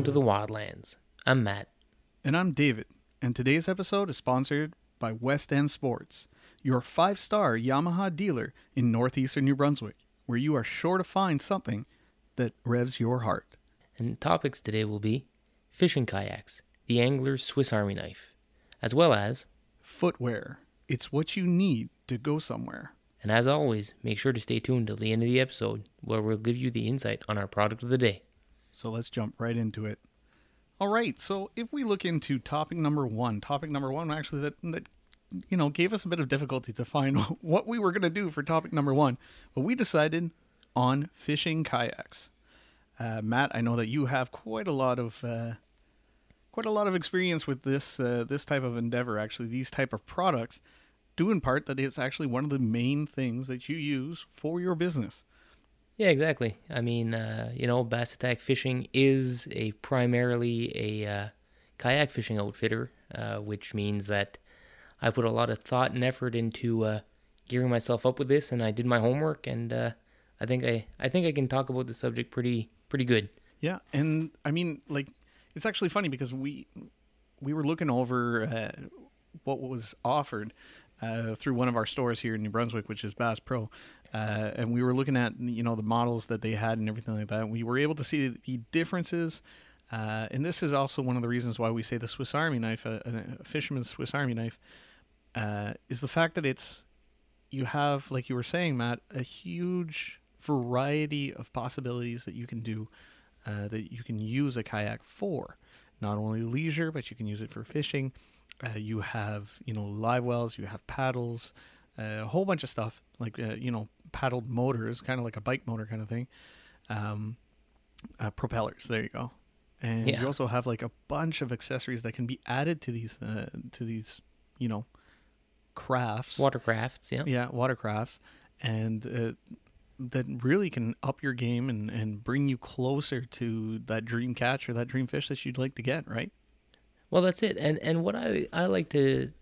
welcome to the Wildlands. I'm Matt. And I'm David. And today's episode is sponsored by West End Sports, your five star Yamaha dealer in northeastern New Brunswick, where you are sure to find something that revs your heart. And topics today will be fishing kayaks, the angler's Swiss Army knife, as well as, Footwear. It's what you need to go somewhere. and as always, make sure to stay tuned till the end of the episode where we'll give you the insight on our product of the day. So let's jump right into it. All right. So if we look into topic number one, topic number one actually that that you know gave us a bit of difficulty to find what we were going to do for topic number one, but we decided on fishing kayaks. Uh, Matt, I know that you have quite a lot of uh, quite a lot of experience with this uh, this type of endeavor. Actually, these type of products, due in part that it's actually one of the main things that you use for your business. Yeah, exactly. I mean, uh, you know, Bass Attack Fishing is a primarily a uh, kayak fishing outfitter, uh, which means that I put a lot of thought and effort into uh, gearing myself up with this, and I did my homework, and uh, I think I I think I can talk about the subject pretty pretty good. Yeah, and I mean, like, it's actually funny because we we were looking over uh, what was offered through one of our stores here in New Brunswick, which is Bass Pro, uh, and we were looking at you know the models that they had and everything like that. We were able to see the differences. Uh, and this is also one of the reasons why we say the Swiss Army knife, a, a fisherman's Swiss Army knife, uh, is the fact that it's you have, like you were saying, Matt, a huge variety of possibilities that you can do uh, that you can use a kayak for. Not only leisure, but you can use it for fishing. Uh, you have, you know, live wells, you have paddles, uh, a whole bunch of stuff like, uh, you know, paddled motors, kind of like a bike motor kind of thing. Um, uh, propellers, there you go. And Yeah. you also have like a bunch of accessories that can be added to these, uh, to these, you know, crafts Watercrafts, yeah. yeah watercrafts and uh, that really can up your game and, and bring you closer to that dream catch or that dream fish that you'd like to get right Well, that's it. And and what I I like to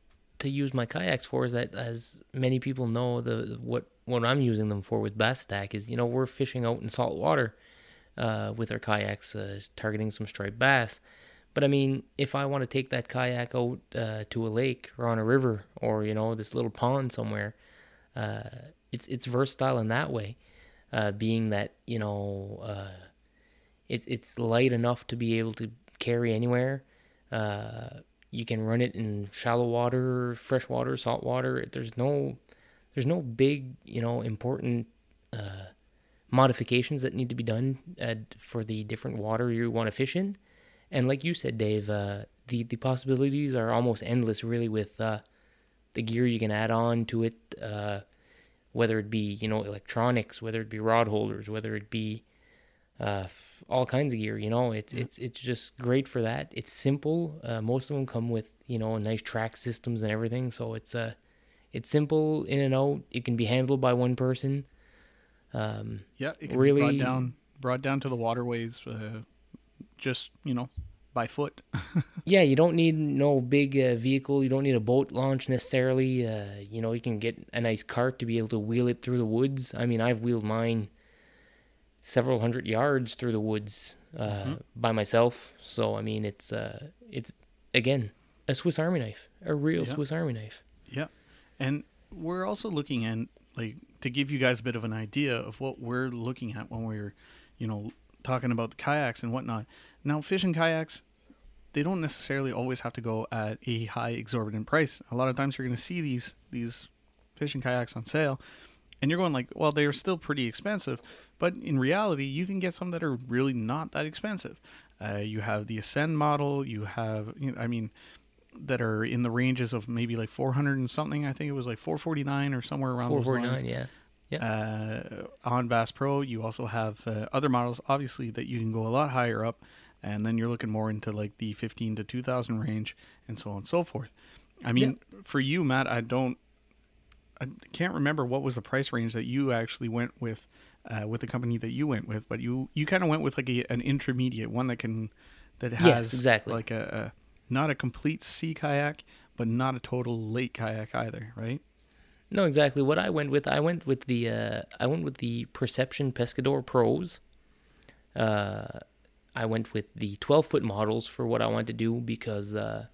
to use my kayaks for is that as many people know the what what I'm using them for with Bass Attack is you know we're fishing out in salt water uh, with our kayaks uh, targeting some striped bass. But I mean, if I want to take that kayak out uh, to a lake or on a river or you know this little pond somewhere, uh, it's it's versatile in that way, uh, being that you know uh, it's it's light enough to be able to carry anywhere. You can run it in shallow water, fresh water, salt water. There's no there's no big you know important uh, modifications that need to be done uh, for the different water you want to fish in. And like you said, Dave, uh, the the possibilities are almost endless, really, with uh, the gear you can add on to it. Uh, whether it be you know electronics, whether it be rod holders, whether it be uh, all kinds of gear. You know, it's it's it's just great for that. It's simple. Uh, most of them come with you know nice track systems and everything, so it's uh it's simple in and out. It can be handled by one person. Um, yeah it can Really- be brought down brought down to the waterways uh, just you know by foot yeah, you don't need no big uh, vehicle. You don't need a boat launch necessarily. Uh, you know, you can get a nice cart to be able to wheel it through the woods. I mean, I've wheeled mine several hundred yards through the woods uh, Mhm. by myself. So I mean, it's uh, it's again a Swiss Army knife, a real Yeah. Swiss Army knife. yeah and we're also looking at like to give you guys a bit of an idea of what we're looking at when we're you know talking about the kayaks and whatnot. Now fishing kayaks they don't necessarily always have to go at a high exorbitant price. A lot of times you're going to see these these fishing kayaks on sale and you're going like well they're still pretty expensive but in reality you can get some that are really not that expensive. Uh, you have the ascend model you have you know, i mean that are in the ranges of maybe like 400 and something i think it was like 449 or somewhere around Four those forty lines nine, yeah. uh, on Bass Pro, you also have uh, other models, obviously, that you can go a lot higher up, and then you're looking more into like the 15 to 2000 range, and so on and so forth. I mean, for you, Matt, I don't, I can't remember what was the price range that you actually went with, uh, with the company that you went with, but you you kind of went with like a, an intermediate one that can, that has Yes, exactly. like a, a not a complete sea kayak, but not a total lake kayak either, right? No, exactly. What I went with, I went with the uh, I went with the Perception Pescador Pros. Uh, I went with the 12 foot models for what I wanted to do because, uh,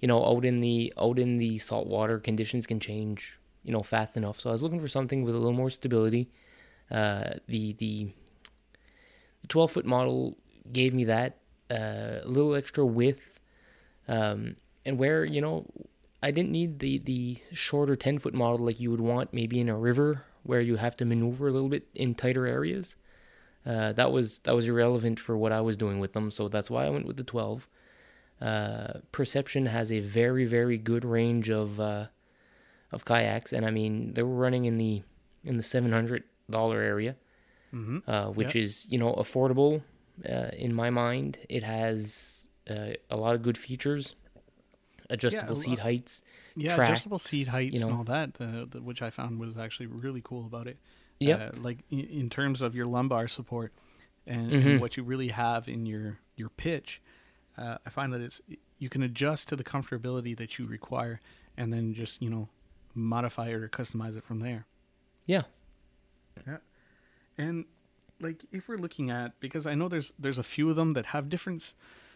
you know, out in the out in the saltwater, conditions can change, you know, fast enough. So I was looking for something with a little more stability. Uh, the the the 12 foot model gave me that uh, a little extra width, um, and where you know I didn't need the the shorter 10 foot model like you would want maybe in a river where you have to maneuver a little bit in tighter areas. Uh, that was that was irrelevant for what I was doing with them, so that's why I went with the 12. Uh, Perception has a very very good range of uh, of kayaks, and I mean they were running in the in the seven hundred dollar area, Mm-hmm. uh, which is you know affordable uh, in my mind. It has uh, a lot of good features, adjustable a seat heights. Yeah, adjustable seat heights you know. and all that, uh, the, which I found was actually really cool about it. Yep. Uh, like in, in terms of your lumbar support and, Mhm. and what you really have in your your pitch, uh, I find that it's you can adjust to the comfortability that you require, and then just you know modify it or customize it from there. Yeah. Yeah. And like if we're looking at because I know there's there's a few of them that have difference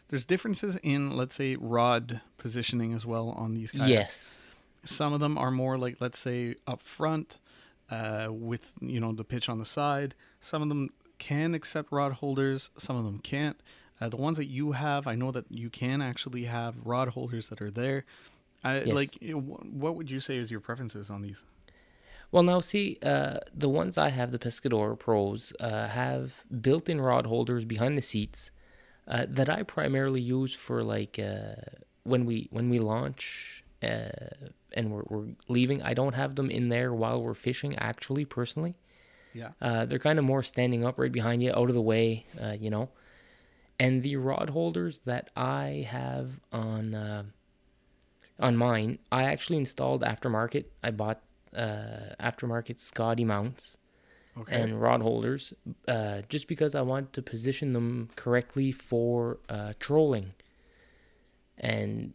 there's differences in let's say rod positioning as well on these kayaks. Yes. Some of them are more like let's say up front uh, with you know the pitch on the side. Some of them can accept rod holders, some of them can't. Uh, the ones that you have, I know that you can actually have rod holders that are there. I, Yes. Like, you know, wh- what would you say is your preferences on these? Well, now see, uh, the ones I have, the Pescador Pros, uh, have built-in rod holders behind the seats uh, that I primarily use for like uh, when we when we launch uh, and we're, we're leaving. I don't have them in there while we're fishing. Actually, personally, Yeah. uh, they're kind of more standing up right behind you, out of the way, uh, you know. And the rod holders that I have on uh, on mine, I actually installed aftermarket. I bought uh, aftermarket Scotty mounts Okay. and rod holders uh, just because I want to position them correctly for uh, trolling. And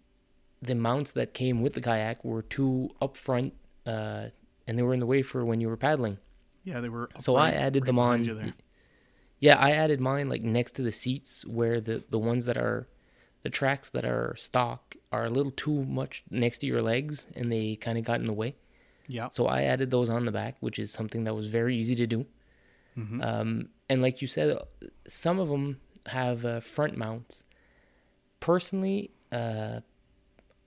the mounts that came with the kayak were too up front uh, and they were in the way for when you were paddling. yeah, they were. So I added right them on. Yeah, I added mine like next to the seats where the the ones that are the tracks that are stock are a little too much next to your legs and they kind of got in the way. Yeah. So I added those on the back, which is something that was very easy to do. Um, and like you said, some of them have uh, front mounts. Personally, uh,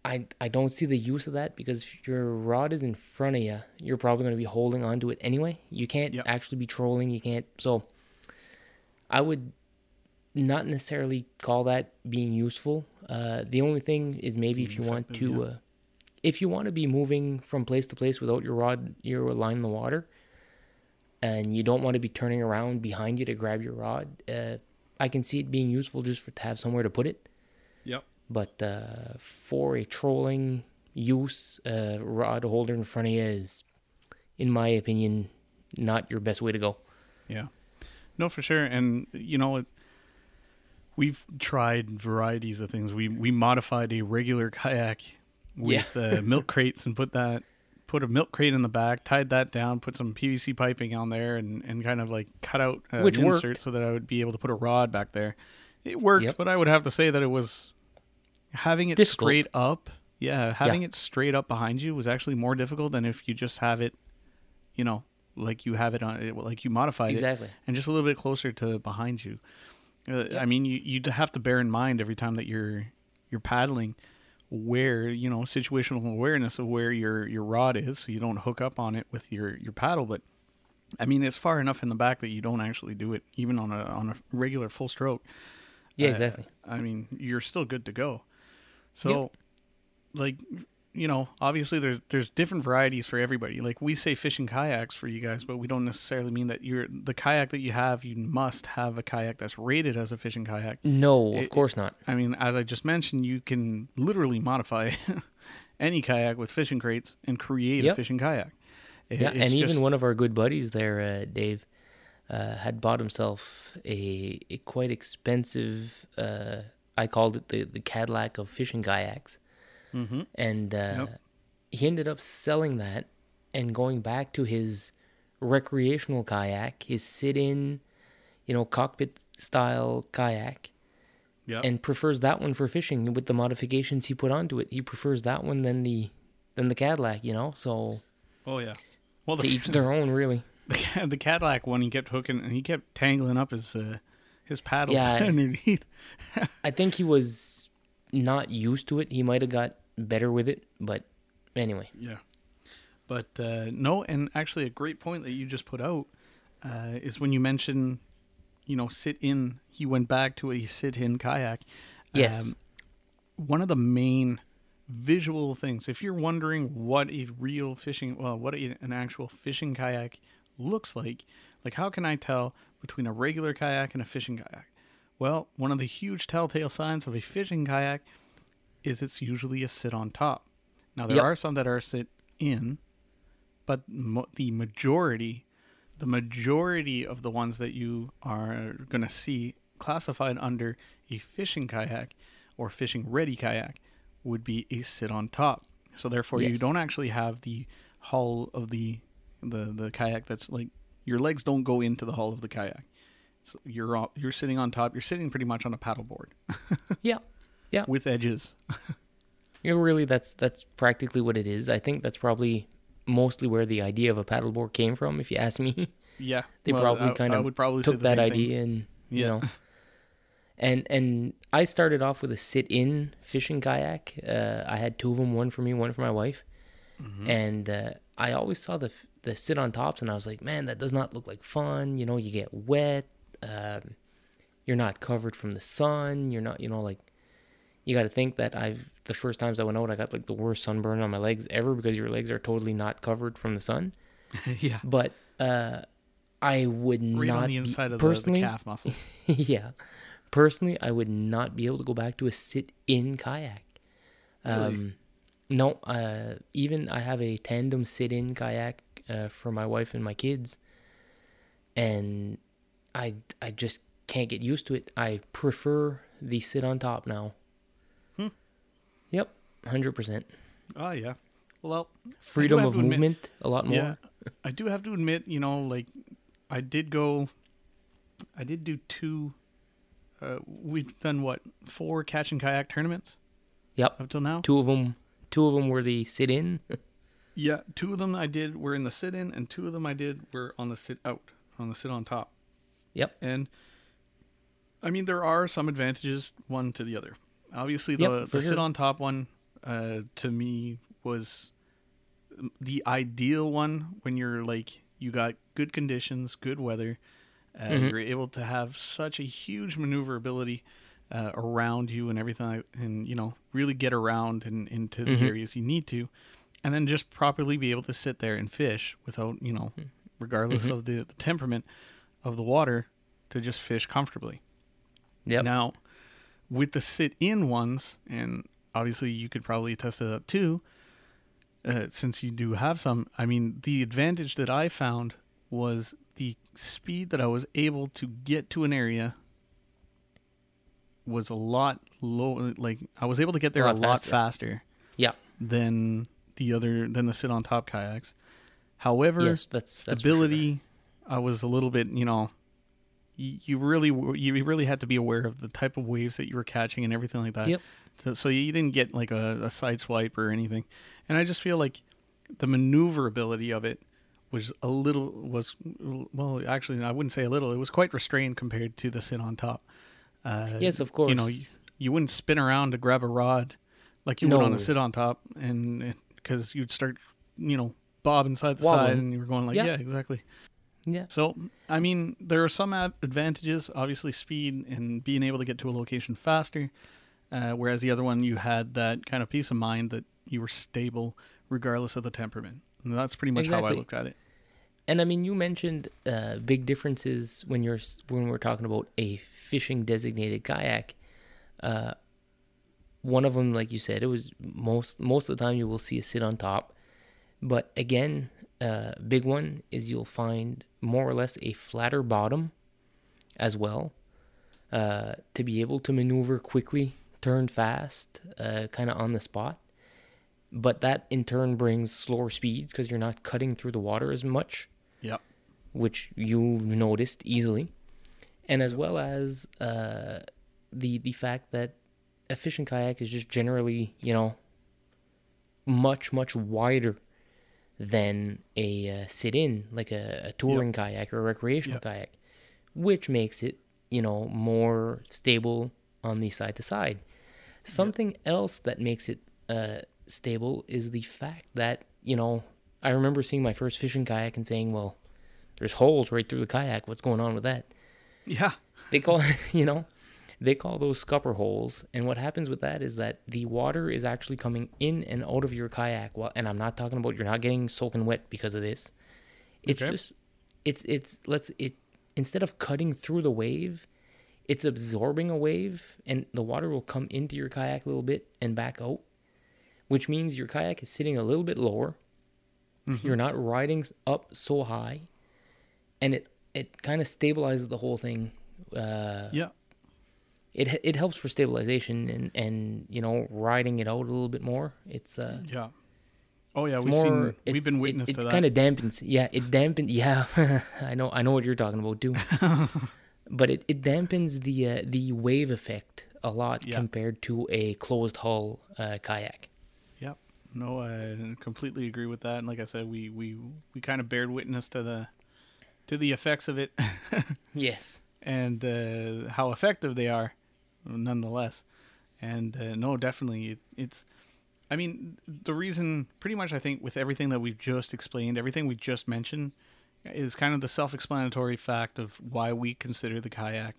I I don't see the use of that because if your rod is in front of you, you're probably going to be holding onto it anyway. You can't Yep. actually be trolling. You can't. So I would not necessarily call that being useful. Uh, the only thing is maybe if you want to, yeah. If you want to be moving from place to place without your rod, your line in the water, and you don't want to be turning around behind you to grab your rod, uh, I can see it being useful just for to have somewhere to put it. Yep. But uh, for a trolling use, uh, rod holder in front of you is, in my opinion, not your best way to go. Yeah. No, for sure. And you know, it, we've tried varieties of things. We we modified a regular kayak with uh, milk crates and put that put a milk crate in the back, tied that down, put some PVC piping on there, and and kind of like cut out uh, Which an worked. insert so that I would be able to put a rod back there. It worked, Yep. but I would have to say that it was having it Difficult. straight up. Yeah, having it straight up behind you was actually more difficult than if you just have it, you know, like you have it on, like you modified it Exactly. and just a little bit closer to behind you. Uh, Yep. I mean, you you have to bear in mind every time that you're you're paddling where you know situational awareness of where your your rod is, so you don't hook up on it with your your paddle. But I mean, it's far enough in the back that you don't actually do it, even on a on a regular full stroke. Yeah, Uh, exactly. I mean, you're still good to go. So, like, you know, obviously there's there's different varieties for everybody. Like we say fishing kayaks for you guys, but we don't necessarily mean that you're the kayak that you have. You must have a kayak that's rated as a fishing kayak. No, of course not. I mean, as I just mentioned, you can literally modify any kayak with fishing crates and create a fishing kayak. It- Yeah, and even one of our good buddies there, uh, Dave, uh, had bought himself a, a quite expensive. Uh, I called it the the Cadillac of fishing kayaks, Mhm. and uh, Yep. he ended up selling that and going back to his recreational kayak, his sit-in, you know, cockpit style kayak Yeah. and prefers that one for fishing with the modifications he put onto it. He prefers that one than the than the Cadillac, you know. So oh yeah. Well, to each their own, really. the, the Cadillac one, he kept hooking and he kept tangling up his uh, his paddles Yeah. underneath. I think he was not used to it. He might have got better with it, but anyway. Yeah. But uh, no, and actually, a great point that you just put out uh, is when you mention, you know, sit in. He went back to a sit in kayak. Yes. one of the main visual things, if you're wondering what a real fishing, well, what a, an actual fishing kayak looks like, like how can I tell between a regular kayak and a fishing kayak? Well, one of the huge telltale signs of a fishing kayak is it's usually a sit on top. Now there Yep. are some that are sit in, but mo- the majority, the majority of the ones that you are going to see classified under a fishing kayak or fishing ready kayak would be a sit on top. So therefore, you don't actually have the hull of the the the kayak that's like your legs don't go into the hull of the kayak. So you're you're sitting on top. You're sitting pretty much on a paddleboard Yeah. Yeah. with edges. yeah, really, that's that's practically what it is. I think that's probably mostly where the idea of a paddleboard came from. If you ask me, Yeah, they well, probably I- kind I of would probably took that same thing. idea and you know. And and I started off with a sit-in fishing kayak. Uh, I had two of them, one for me, one for my wife. Mm-hmm. And uh, I always saw the the sit on tops, and I was like, man, that does not look like fun. You know, you get wet. Um, you're not covered from the sun. You're not, you know, like you got to think that I've the first times I went out, I got like the worst sunburn on my legs ever because your legs are totally not covered from the sun. yeah, But uh, I would right not on be- the inside of the, the personally. calf muscles. yeah, personally, I would not be able to go back to a sit-in kayak. Really? Um, no, uh, even I have a tandem sit-in kayak uh, for my wife and my kids, and I I just can't get used to it. I prefer the sit on top now. Hundred percent oh yeah. Well, freedom of admit- movement a lot more. yeah, I do have to admit, you know, like I did go, I did do two. Uh, we've done what four catch and kayak tournaments Yep, up till now. two of them. Two of them were the sit-in. Yeah, two of them I did were in the sit in, and two of them I did were on the sit out, on the sit on top. Yep. And I mean, there are some advantages one to the other. Obviously, the, Yep, the sit on top one uh, to me was the ideal one when you're like you got good conditions, good weather. Uh, Mhm. You're able to have such a huge maneuverability uh, around you and everything, and you know really get around and into the Mhm. areas you need to, and then just properly be able to sit there and fish without you know, regardless Mhm. of the, the temperament of the water, to just fish comfortably. Yeah. Now, with the sit-in ones, and obviously you could probably test it up too, uh, since you do have some. I mean, the advantage that I found was the speed that I was able to get to an area was a lot low. Like I was able to get there a lot lot faster. faster Yeah. than the other than the sit-on top kayaks. However, Yes, that's that's sure. stability i was a little bit you know you, you really you really had to be aware of the type of waves that you were catching and everything like that Yep. So, so you didn't get like a, a side swipe or anything and i just feel like the maneuverability of it was a little was well actually i wouldn't say a little it was quite restrained compared to the sit on top uh, Yes, of course. you know you, you wouldn't spin around to grab a rod like you would on No. a sit on top and because you'd start you know bobbing side to side and you were going like Yeah. yeah exactly yeah. so, I mean, there are some advantages, obviously, speed and being able to get to a location faster. Uh, whereas the other one, you had that kind of peace of mind that you were stable regardless of the temperament. And that's pretty much how I looked at it. And I mean, you mentioned uh, big differences when you're when we're talking about a fishing designated kayak. Uh, one of them, like you said, it was most most of the time you will see a sit on top, but again, uh, big one is you'll find more or less a flatter bottom, as well, uh, to be able to maneuver quickly, turn fast, uh, kind of on the spot. But that in turn brings slower speeds because you're not cutting through the water as much Yep. which you noticed easily. and as well as uh, the the fact that a fishing kayak is just generally, you know, much much wider than a uh, sit-in, like a, a touring kayak or a recreational Yep. kayak, which makes it, you know, more stable on the side to side. Something else that makes it uh, stable is the fact that, you know, I remember seeing my first fishing kayak and saying, well, there's holes right through the kayak. What's going on with that? Yeah. They call, you know, they call those scupper holes. And what happens with that is that the water is actually coming in and out of your kayak. Well, and I'm not talking about you're not getting soaking wet because of this. It's Okay. just, it's, it's, let's, it, instead of cutting through the wave, it's absorbing a wave and the water will come into your kayak a little bit and back out, which means your kayak is sitting a little bit lower. You're not riding up so high, and it it kind of stabilizes the whole thing. Uh, Yeah. it it helps for stabilization and and you know riding it out a little bit more. It's uh Yeah. Oh yeah, we've more seen we've been witness it, to it that. kind of dampens yeah it dampens yeah I know I know what you're talking about too. but it, it dampens the uh, the wave effect a lot Yeah. compared to a closed hull uh, kayak. Yep. No, I completely agree with that. And like I said, we we we kind of bared witness to the to the effects of it Yes. and uh, how effective they are, nonetheless. And uh, no, definitely, it, it's. I mean, the reason, pretty much, I think, with everything that we've just explained, everything we just mentioned, is kind of the self-explanatory fact of why we consider the kayak,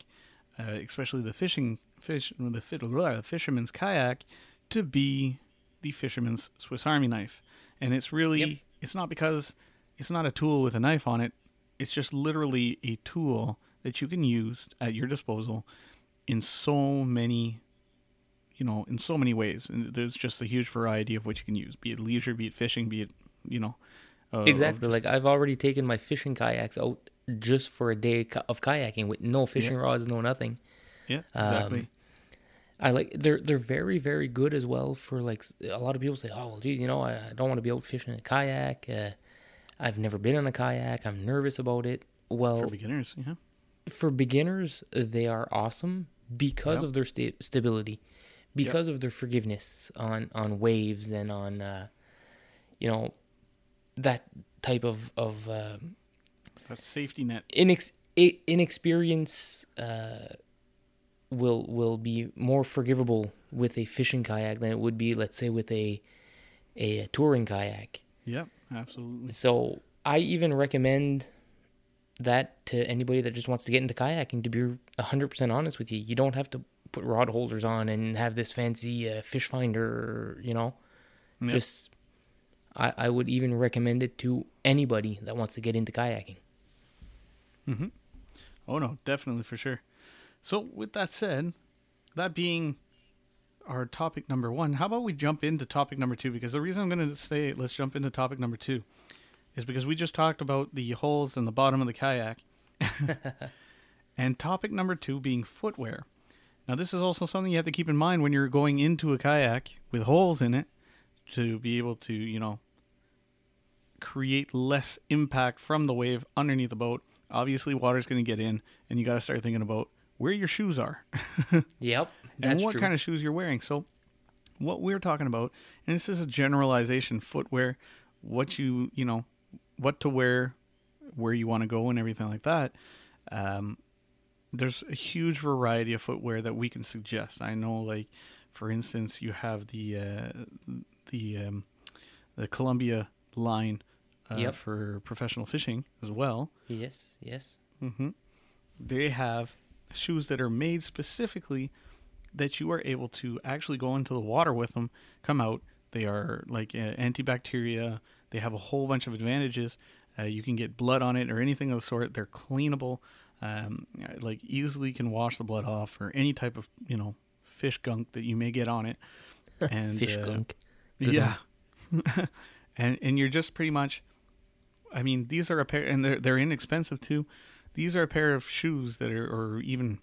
uh, especially the fishing fish, the, fi- the fisherman's kayak, to be the fisherman's Swiss Army knife. And it's really, Yep. it's not because it's not a tool with a knife on it. It's just literally a tool that you can use at your disposal in so many, you know, in so many ways. And there's just a huge variety of what you can use, be it leisure, be it fishing, be it, you know, uh, Exactly. Like I've already taken my fishing kayaks out just for a day of kayaking with no fishing rods, no nothing. yeah, um, exactly. I like they're they're very very good as well for like a lot of people say, oh well, geez, you know, I, I don't want to be out fishing in a kayak. Uh, I've never been on a kayak. I'm nervous about it. Well, for beginners, yeah. for beginners, they are awesome because Yep. of their sta- stability, because of their forgiveness on on waves and on uh, you know that type of of uh, That safety net. inex- inexperience uh, will will be more forgivable with a fishing kayak than it would be, let's say, with a a touring kayak. Yep, absolutely. So I even recommend that to anybody that just wants to get into kayaking. To be hundred percent honest with you, you don't have to put rod holders on and have this fancy uh, fish finder. You know, Yep. just I I would even recommend it to anybody that wants to get into kayaking. Mm-hmm. Oh no, definitely for sure. So with that said, that being our topic number one, how about we jump into topic number two? Because the reason I'm going to say let's jump into topic number two is because we just talked about the holes in the bottom of the kayak, and topic number two being footwear. Now this is also something you have to keep in mind when you're going into a kayak with holes in it to be able to you know create less impact from the wave underneath the boat. Obviously, water's going to get in, and you got to start thinking about where your shoes are Yep, and what true. kind of shoes you're wearing. So, what we're talking about, and this is a generalization footwear, what you, you know, what to wear, where you want to go, and everything like that. Um, there's a huge variety of footwear that we can suggest. I know, like, for instance, you have the uh, the um, the Columbia line uh, Yep. for professional fishing as well. Yes, yes. hmm They have shoes that are made specifically that you are able to actually go into the water with them, come out. They are like uh, antibacteria. They have a whole bunch of advantages. Uh, you can get blood on it or anything of the sort. They're cleanable. Um, like easily can wash the blood off or any type of you know fish gunk that you may get on it. And Fish uh, gunk. Good yeah. and and you're just pretty much I mean, these are a pair and they're they're inexpensive too. These are a pair of shoes that are or even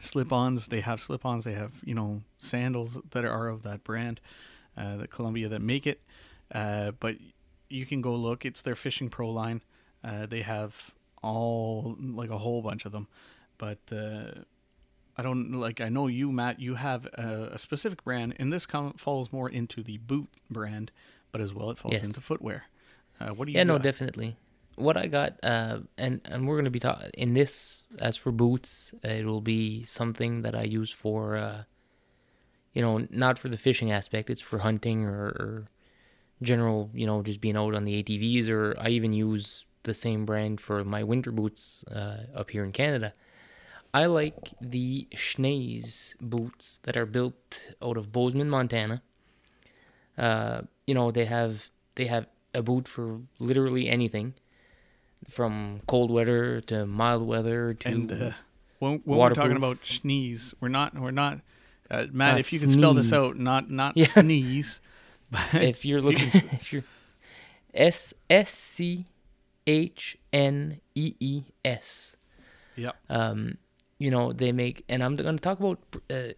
slip-ons. They have slip-ons, they have, you know, sandals that are of that brand, uh the Columbia that make it. Uh but you can go look, it's their Fishing Pro line. Uh they have all like a whole bunch of them. but uh, I don't like. I know you, Matt. You have a, a specific brand, and this com- falls more into the boot brand, but as well it falls Yes. into footwear. Uh, what do you? Yeah, no, definitely. What I got, uh, and and we're gonna be talking in this. As for boots, uh, it will be something that I use for, uh, you know, not for the fishing aspect. It's for hunting or, or general, you know, just being out on the ATVs. Or I even use the same brand for my winter boots uh, up here in Canada. I like the Schnees boots that are built out of Bozeman, Montana. Uh, you know, they have they have a boot for literally anything, from cold weather to mild weather to And uh, when, when we're talking about sneeze, we're not. We're not. Uh, Matt, Not if you can spell this out, not not Yeah. sneeze. But if you're looking if you're S S C H N E E S. yeah, Um, you know they make, and I'm going to talk about. Uh,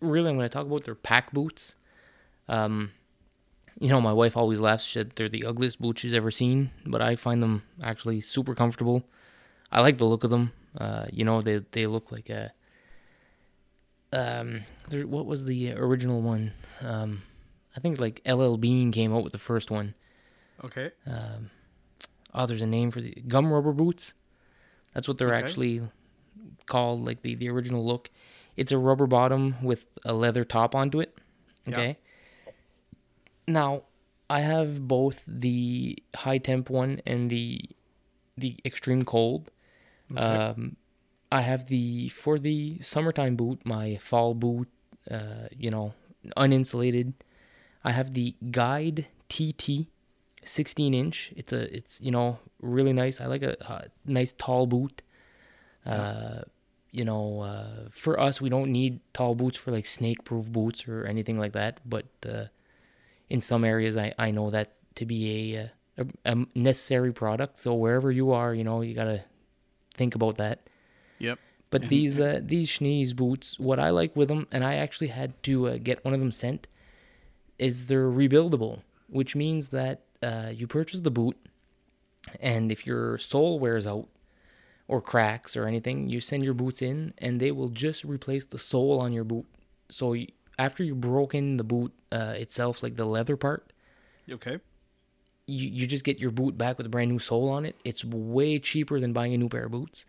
really, I'm going to talk about their pack boots. Um, you know, my wife always laughs. She said they're the ugliest boots she's ever seen, but I find them actually super comfortable. I like the look of them. Uh, you know, they they look like a. Um, there, what was the original one? Um, I think like LL Bean came out with the first one. okay, Um, oh, there's a name for the gum rubber boots. That's what they're Okay. actually called, like the, the original look. It's a rubber bottom with a leather top onto it. Yeah. Now, I have both the high temp one and the the extreme cold. okay. Um, I have the for the summertime boot, my fall boot, uh, you know, uninsulated. I have the Guide TT, 16 inch. It's a it's you know really nice. I like a, uh nice tall boot. Uh, you know, uh, for us we don't need tall boots for like snake proof boots or anything like that. But uh, in some areas, I I know that to be a, uh, a a necessary product. So wherever you are, you know, you gotta think about that. yep. But these uh, these Schnees boots, what I like with them, and I actually had to uh, get one of them sent, is they're rebuildable, which means that uh, you purchase the boot, and if your sole wears out or cracks or anything, you send your boots in, and they will just replace the sole on your boot. So after you broken the boot uh, itself, like the leather part, Okay. you, you just get your boot back with a brand new sole on it. It's way cheaper than buying a new pair of boots.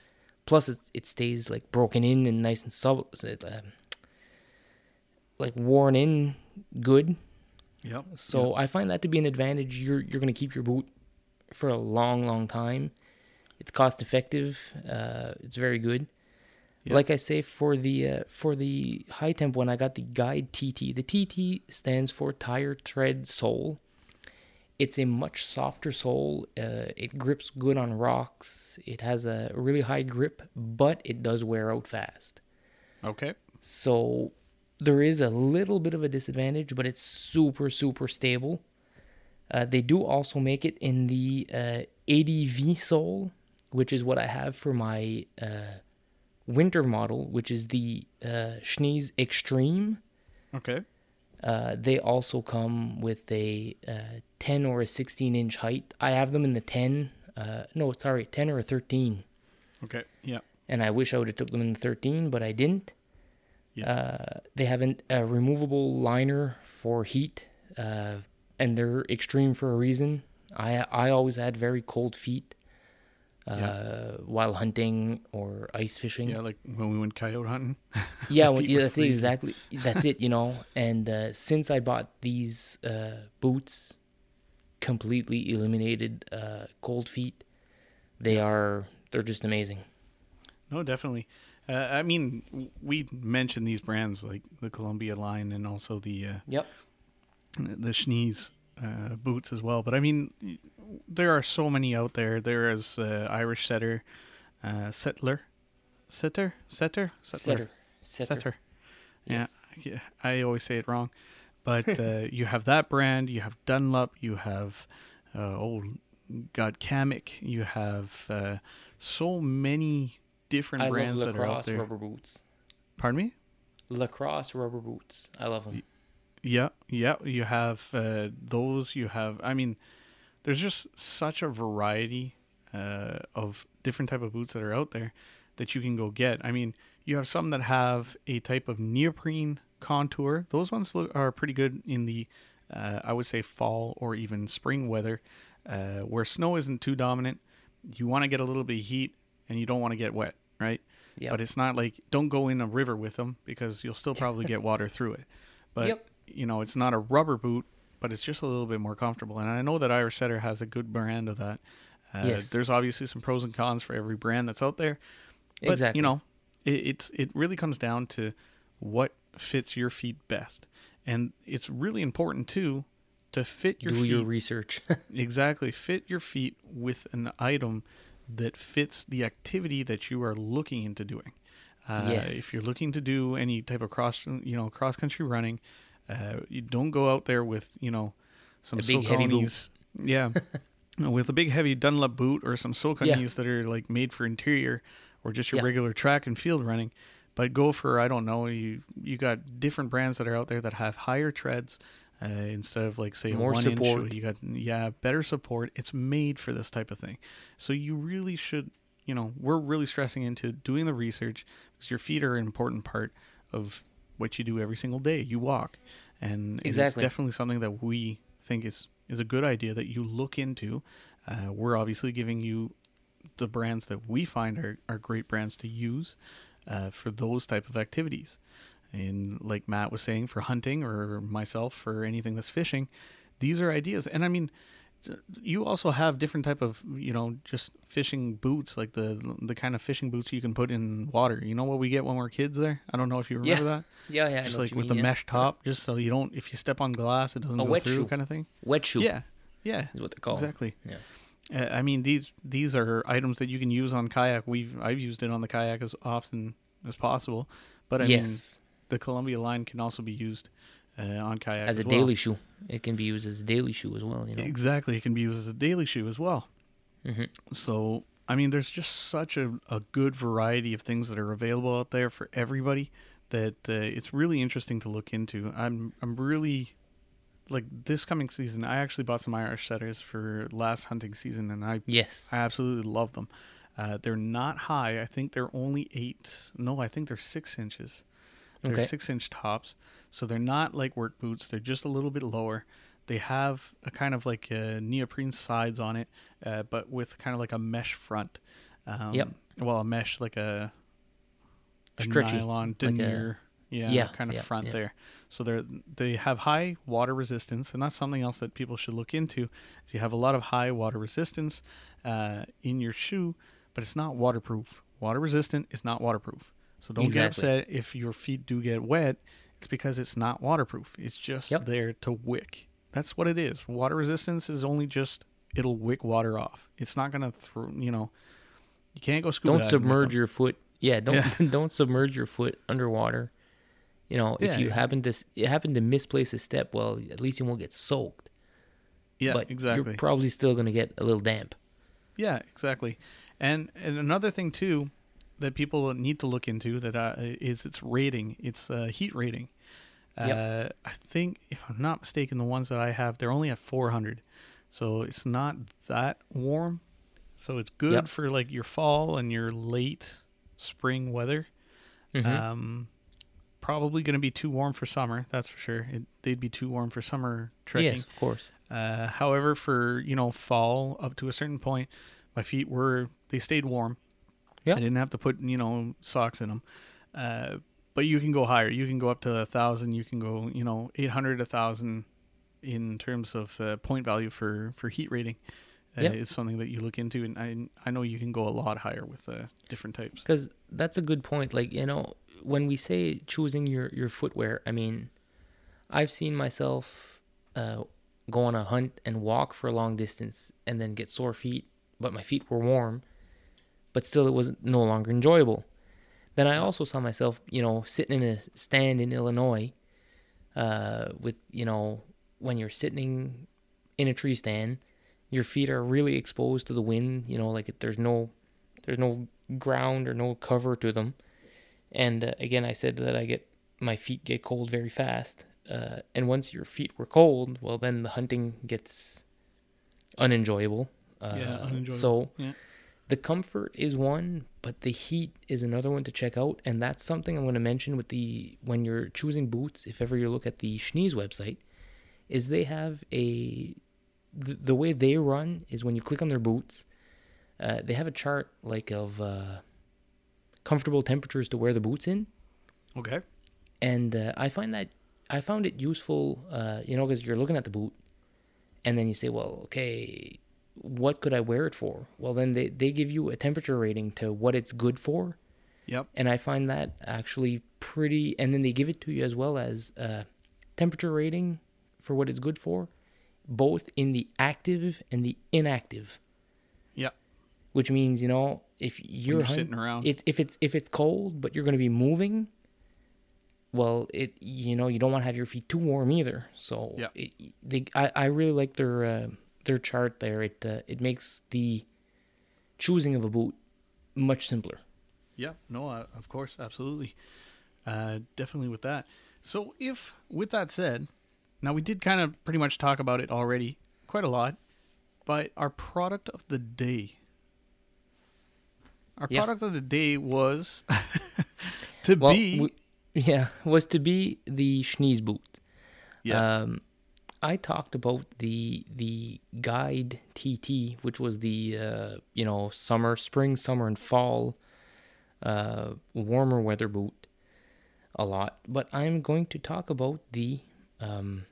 Plus, it, it stays like broken in and nice and sub, uh, like worn in good. Yep. So I find that to be an advantage. You're you're gonna keep your boot for a long, long time. It's cost effective. Uh, it's very good. Yeah. Like I say, for the uh, for the high temp one, I got the Guide TT. The TT stands for Tire Tread Sole. It's a much softer sole. Uh, it grips good on rocks. It has a really high grip, but it does wear out fast. Okay. So there is a little bit of a disadvantage, but it's super, super stable. Uh, they do also make it in the uh, ADV sole, which is what I have for my uh, winter model, which is the uh, Schnees Extreme. Okay. Uh, they also come with a uh, 10 or a 16 inch height. I have them in the 10. Uh, no, sorry, 10 or a 13 Okay. Yeah. and I wish I would have took them in the 13, but I didn't. Yeah. Uh, they have an, a removable liner for heat, uh, and they're extreme for a reason. I I always had very cold feet uh, Yeah. while hunting or ice fishing. Yeah. Like when we went coyote hunting. Yeah, well, yeah that's freezing. exactly. That's it, you know. And uh, since I bought these uh, boots, completely eliminated uh, cold feet. They are they're just amazing. No, definitely. Uh, I mean, we mentioned these brands like the Columbia line and also the uh, Yep. the Schnees uh, boots as well. But I mean, there are so many out there. There is uh, Irish Setter, uh, Settler, Setter, Setter, Setter. Setter. Yes. Yeah, yeah, I always say it wrong. But uh, you have that brand. You have Dunlop. You have uh, oh God, Kamik. You have uh, so many different I love brands that are out there. rubber boots. Pardon me. Lacrosse rubber boots. I love them. Yeah, yeah. You have uh, those. You have. I mean, there's just such a variety uh, of different type of boots that are out there. that you can go get. I mean, you have some that have a type of neoprene contour. Those ones look, are pretty good in the, uh, I would say, fall or even spring weather, uh, where snow isn't too dominant. You want to get a little bit of heat, and you don't want to get wet, right? Yep. But it's not like don't go in a river with them because you'll still probably get water through it. But Yep. You know, it's not a rubber boot, but it's just a little bit more comfortable. And I know that Irish Setter has a good brand of that. Uh, Yes. There's obviously some pros and cons for every brand that's out there. But Exactly. you know, it, it's it really comes down to what fits your feet best, and it's really important too to fit your Do feet your research. exactly fit your feet with an item that fits the activity that you are looking into doing. Uh, Yes. If you're looking to do any type of cross, you know, cross country running, uh, you don't go out there with you know some A big heavy boot. Yeah, with a big heavy Dunlop boot or some Sauconys that are like made for interior or just your Yeah. regular track and field running. But go for I don't know you you got different brands that are out there that have higher treads. Uh, instead of like say More one support. inch, you got yeah better support. It's made for this type of thing, so you really should you know we're really stressing into doing the research because your feet are an important part of what you do every single day. You walk, and it's definitely something that we think is is a good idea that you look into. Uh, we're obviously giving you the brands that we find are, are great brands to use uh, for those type of activities. And like Matt was saying, for hunting or myself for anything that's fishing, these are ideas. And I mean, you also have different type of you know just fishing boots like the the kind of fishing boots you can put in water you know what we get when we're kids there i don't know if you Yeah. remember that yeah, yeah. Just like with mean, the yeah. mesh top just so you don't if you step on glass it doesn't A go wet through shoe. kind of thing Wet shoe. yeah yeah Is what they're called. exactly Yeah. uh, I mean these these are items that you can use on kayak. We've I've used it on the kayak as often as possible, but I yes. mean the Columbia line can also be used uh, on kayak as a well. daily shoe. It can be used as a daily shoe as well, you know. Exactly, it can be used as a daily shoe as well. hmm So I mean, there's just such a, a good variety of things that are available out there for everybody that uh, it's really interesting to look into. I'm I'm really like this coming season. I actually bought some Irish setters for last hunting season, and I Yes. I absolutely love them. Uh, they're not high. I think they're only eight. No, I think they're six inches. They're Okay. six inch tops. So they're not like work boots. They're just a little bit lower. They have a kind of like uh neoprene sides on it, uh, but with kind of like a mesh front. Um, Yep. Well, a mesh like a, a Stretchy, nylon like a- denier. yeah, Yeah, kind of yeah, front yeah. there. So they're they have high water resistance, and that's something else that people should look into. Is you have a lot of high water resistance uh, in your shoe, but it's not waterproof. Water resistant is not waterproof. So don't get upset if your feet do get wet. It's because it's not waterproof. It's just Yep. there to wick. That's what it is. Water resistance is only just it'll wick water off. It's not gonna throw. You know, you can't go scuba. don't submerge your foot. Yeah, don't Yeah. don't submerge your foot underwater. You know, if Yeah, you yeah. happen to you happen to misplace a step, well, at least you won't get soaked. Yeah, but exactly. you're probably still gonna get a little damp. Yeah, exactly. And and another thing too that people need to look into that uh, is its rating. It's uh, heat rating. Uh, I think if I'm not mistaken, the ones that I have they're only at 400, so it's not that warm. So it's good Yep. for like your fall and your late spring weather. Mhm. Um, probably going to be too warm for summer. That's for sure. It, they'd be too warm for summer trekking. yes, of course. Uh, however, for you know fall up to a certain point, my feet were they stayed warm. Yeah. I didn't have to put you know socks in them. Uh, but you can go higher. You can go up to a thousand. You can go you know eight hundred, a thousand, in terms of uh, point value for for heat rating. Uh, Yep. Is something that you look into, and I I know you can go a lot higher with uh, different types. Because that's a good point. Like you know, when we say choosing your your footwear, I mean, I've seen myself uh, go on a hunt and walk for a long distance and then get sore feet, but my feet were warm, but still it was no longer enjoyable. Then I also saw myself, you know, sitting in a stand in Illinois, uh, with you know, when you're sitting in a tree stand, your feet are really exposed to the wind. You know, like there's no, there's no ground or no cover to them. And uh, again, I said that I get my feet get cold very fast. Uh, and once your feet were cold, well, then the hunting gets unenjoyable. Uh, Yeah, unenjoyable. So Yeah. The comfort is one, but the heat is another one to check out, and that's something I'm going to mention with the when you're choosing boots. If ever you look at the Schnee's website, is they have a the, the way they run is when you click on their boots, uh, they have a chart like of uh, comfortable temperatures to wear the boots in, Okay. and uh, I find that I found it useful, uh, you know, because you're looking at the boot, and then you say, well, okay, what could I wear it for? Well, then they they give you a temperature rating to what it's good for, Yep. and I find that actually pretty. And then they give it to you as well as a temperature rating for what it's good for, both in the active and the inactive. Yep. Which means you know if you're, you're hun- sitting around. it, if it's if it's cold but you're going to be moving, well, it you know you don't want to have your feet too warm either. So Yeah. it, they I, I really like their uh, their chart there. It uh, it makes the choosing of a boot much simpler. Yeah, no, uh, of course, absolutely. Uh, definitely with that. So, if, with that said, now we did kind of pretty much talk about it already quite a lot, but our product of the day. Our Yeah. product of the day was to Well, be. w- yeah, was to be the Schnee's boot. yes. Um, I talked about the the Guide TT, which was the uh, you know summer, spring, summer, and fall uh, warmer weather boot a lot. But I'm going to talk about the um,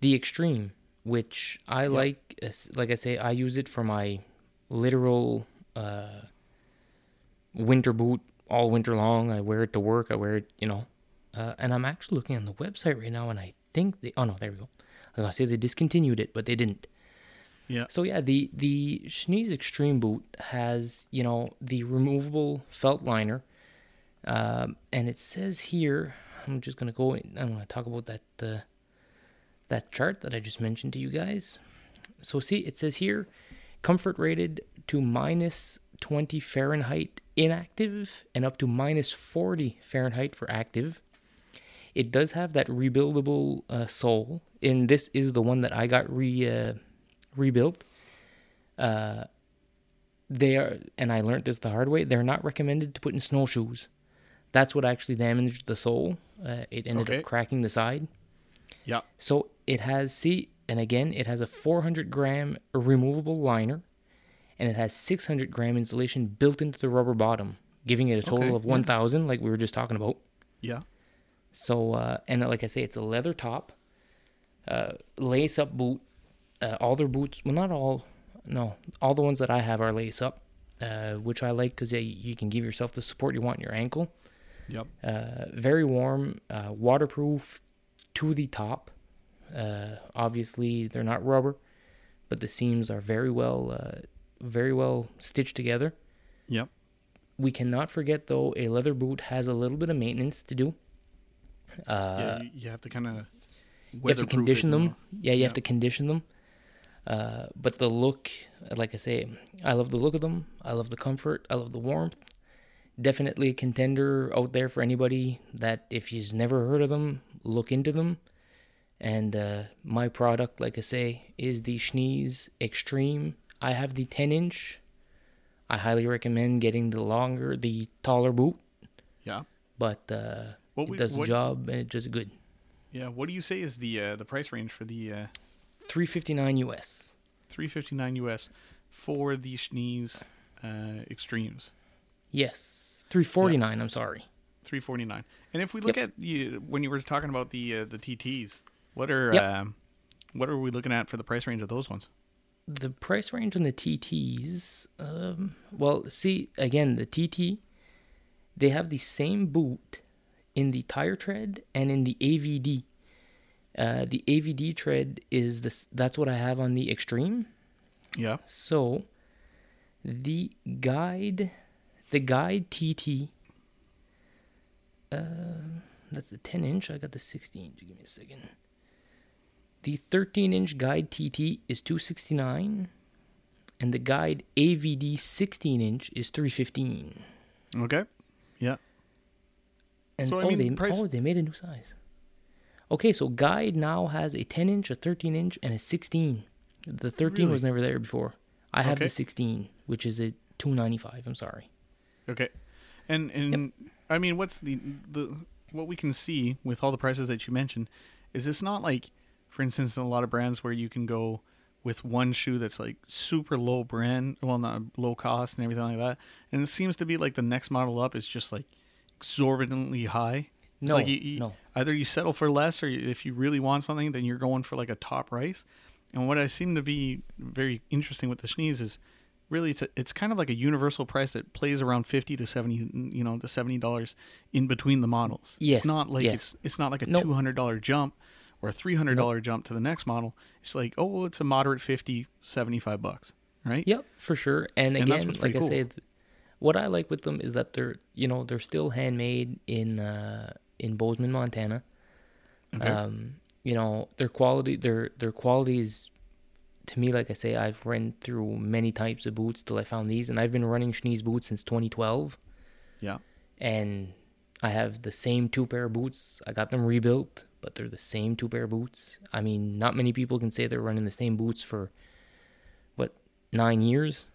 the Extreme, which I like. Like I say, I use it for my literal uh, winter boot all winter long. I wear it to work. I wear it, you know. Uh, and I'm actually looking on the website right now, and I think they. Oh no, there we go. I was gonna say they discontinued it, but they didn't. yeah. So yeah, the the Schnee's Extreme boot has you know the removable felt liner, um, and it says here. I'm just gonna go. In, I'm gonna talk about that uh, that chart that I just mentioned to you guys. So see, it says here, comfort rated to minus 20 Fahrenheit inactive and up to minus 40 Fahrenheit for active. It does have that rebuildable uh, sole, and this is the one that I got re uh, rebuilt. Uh, they are, and I learned this the hard way. They're not recommended to put in snowshoes. That's what actually damaged the sole. Uh, it ended Okay. up cracking the side. Yeah. So it has see, and again, it has a 400 gram removable liner, and it has 600 gram insulation built into the rubber bottom, giving it a total Okay, of yeah. 1,000, like we were just talking about. Yeah. So, uh, and like I say, it's a leather top, uh, lace up boot. Uh, all their boots, well, not all, no, all the ones that I have are lace up, uh, which I like because you can give yourself the support you want in your ankle. Yep. Uh, very warm, uh, waterproof to the top. Uh, obviously, they're not rubber, but the seams are very well, uh, very well stitched together. Yep. We cannot forget, though, a leather boot has a little bit of maintenance to do. Uh, yeah. You, have to kind of. you have to condition them. Yeah, you Yeah. have to condition them. Uh, but the look, like I say, I love the look of them. I love the comfort. I love the warmth. Definitely a contender out there for anybody that if you've never heard of them, look into them. And uh, my product, like I say, is the Schnee's Extreme. I have the 10 inch. I highly recommend getting the longer, the taller boot, Yeah. but uh, What it we- does the what- job and it does good. Yeah. What do you say is the uh, the price range for the uh, 359 US. 359 US for the Schnee's uh, Extremes? Yes, three forty nine. I'm sorry. 349. And if we look Yep. at you when you were talking about the uh, the TTs, what are Yep. um, what are we looking at for the price range of those ones? The price range on the TTs. Um, well, see again the TT. They have the same boot in the tire tread and in the AVD. Uh, the AVD tread is this. That's what I have on the Extreme. Yeah. So, the guide, the guide TT. Uh, that's the 10 inch. I got the 16 inch. Give me a second. The 13 inch guide TT is 269, and the guide AVD 16 inch is 315. Okay. Yeah. And So, I oh, mean, they price- oh they made a new size. Okay, so guide now has a 10 inch, a 13 inch, and a 16. The 13 was never there before. I have Okay. the 16, which is a 295. I'm sorry. Okay. And and I mean, what's the the what we can see with all the prices that you mentioned is this not like, for instance, in a lot of brands where you can go with one shoe that's like super low brand, well, not low cost and everything like that, and it seems to be like the next model up is just like exorbitantly high. It's No, like you, you- no. either you settle for less, or you- if you really want something, then you're going for like a top price. And what I seem to be very interesting with the Schnee's is really it's a, it's kind of like a universal price that plays around 50 to 70 you know to 70 dollars in between the models Yes, it's not like yes. it's it's not like a Nope. 200 dollar jump or a 300 dollar jump to the next model it's like oh it's a moderate 50 75 bucks right Yep, for sure. And And again, like pretty I said, what I like with them is that they're you know they're still handmade in uh, in Bozeman, Montana. Okay. Um, you know their quality, their their quality is to me, like I say, I've run through many types of boots till I found these, and I've been running Schnee's boots since 2012, yeah and I have the same two pair of boots. I got them rebuilt, but they're the same two pair of boots. I mean, not many people can say they're running the same boots for what nine years,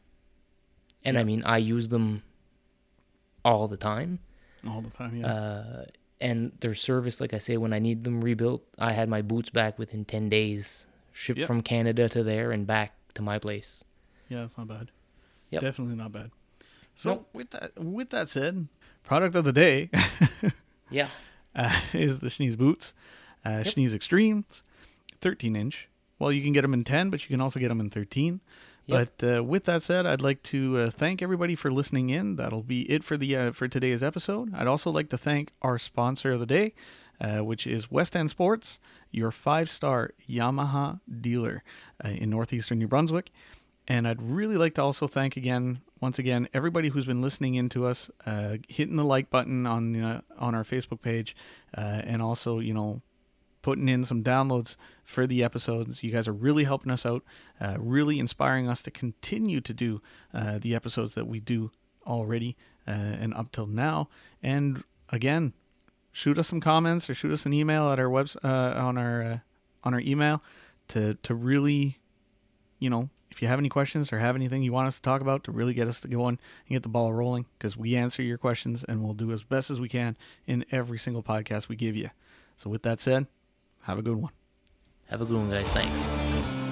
and I mean, I use them all the time. all the time yeah Uh, and their service, like I say, when I need them rebuilt, I had my boots back within 10 days, shipped Yep. from Canada to there and back to my place. yeah it's not bad Yep. definitely not bad so Nope. with that with that said product of the day Yeah. uh, is the Schnee's boots, uh, Schnee's Extremes, 13 inch. Well, you can get them in 10, but you can also get them in 13. But uh, with that said, I'd like to uh, thank everybody for listening in. That'll be it for the uh, for today's episode. I'd also like to thank our sponsor of the day, uh, which is West End Sports, your five star Yamaha dealer uh, in northeastern New Brunswick. And I'd really like to also thank again, once again, everybody who's been listening in to us, uh, hitting the like button on on our Facebook page, and also you know putting in some downloads for the episodes. You guys are really helping us out, uh, really inspiring us to continue to do uh, the episodes that we do already uh, and up till now. And again, shoot us some comments or shoot us an email at our webs uh, on our uh, on our email to to really, you know, if you have any questions or have anything you want us to talk about to really get us to go on and get the ball rolling because we answer your questions and we'll do as best as we can in every single podcast we give you. So with that said, have a good one. Have a good one, guys. Thanks.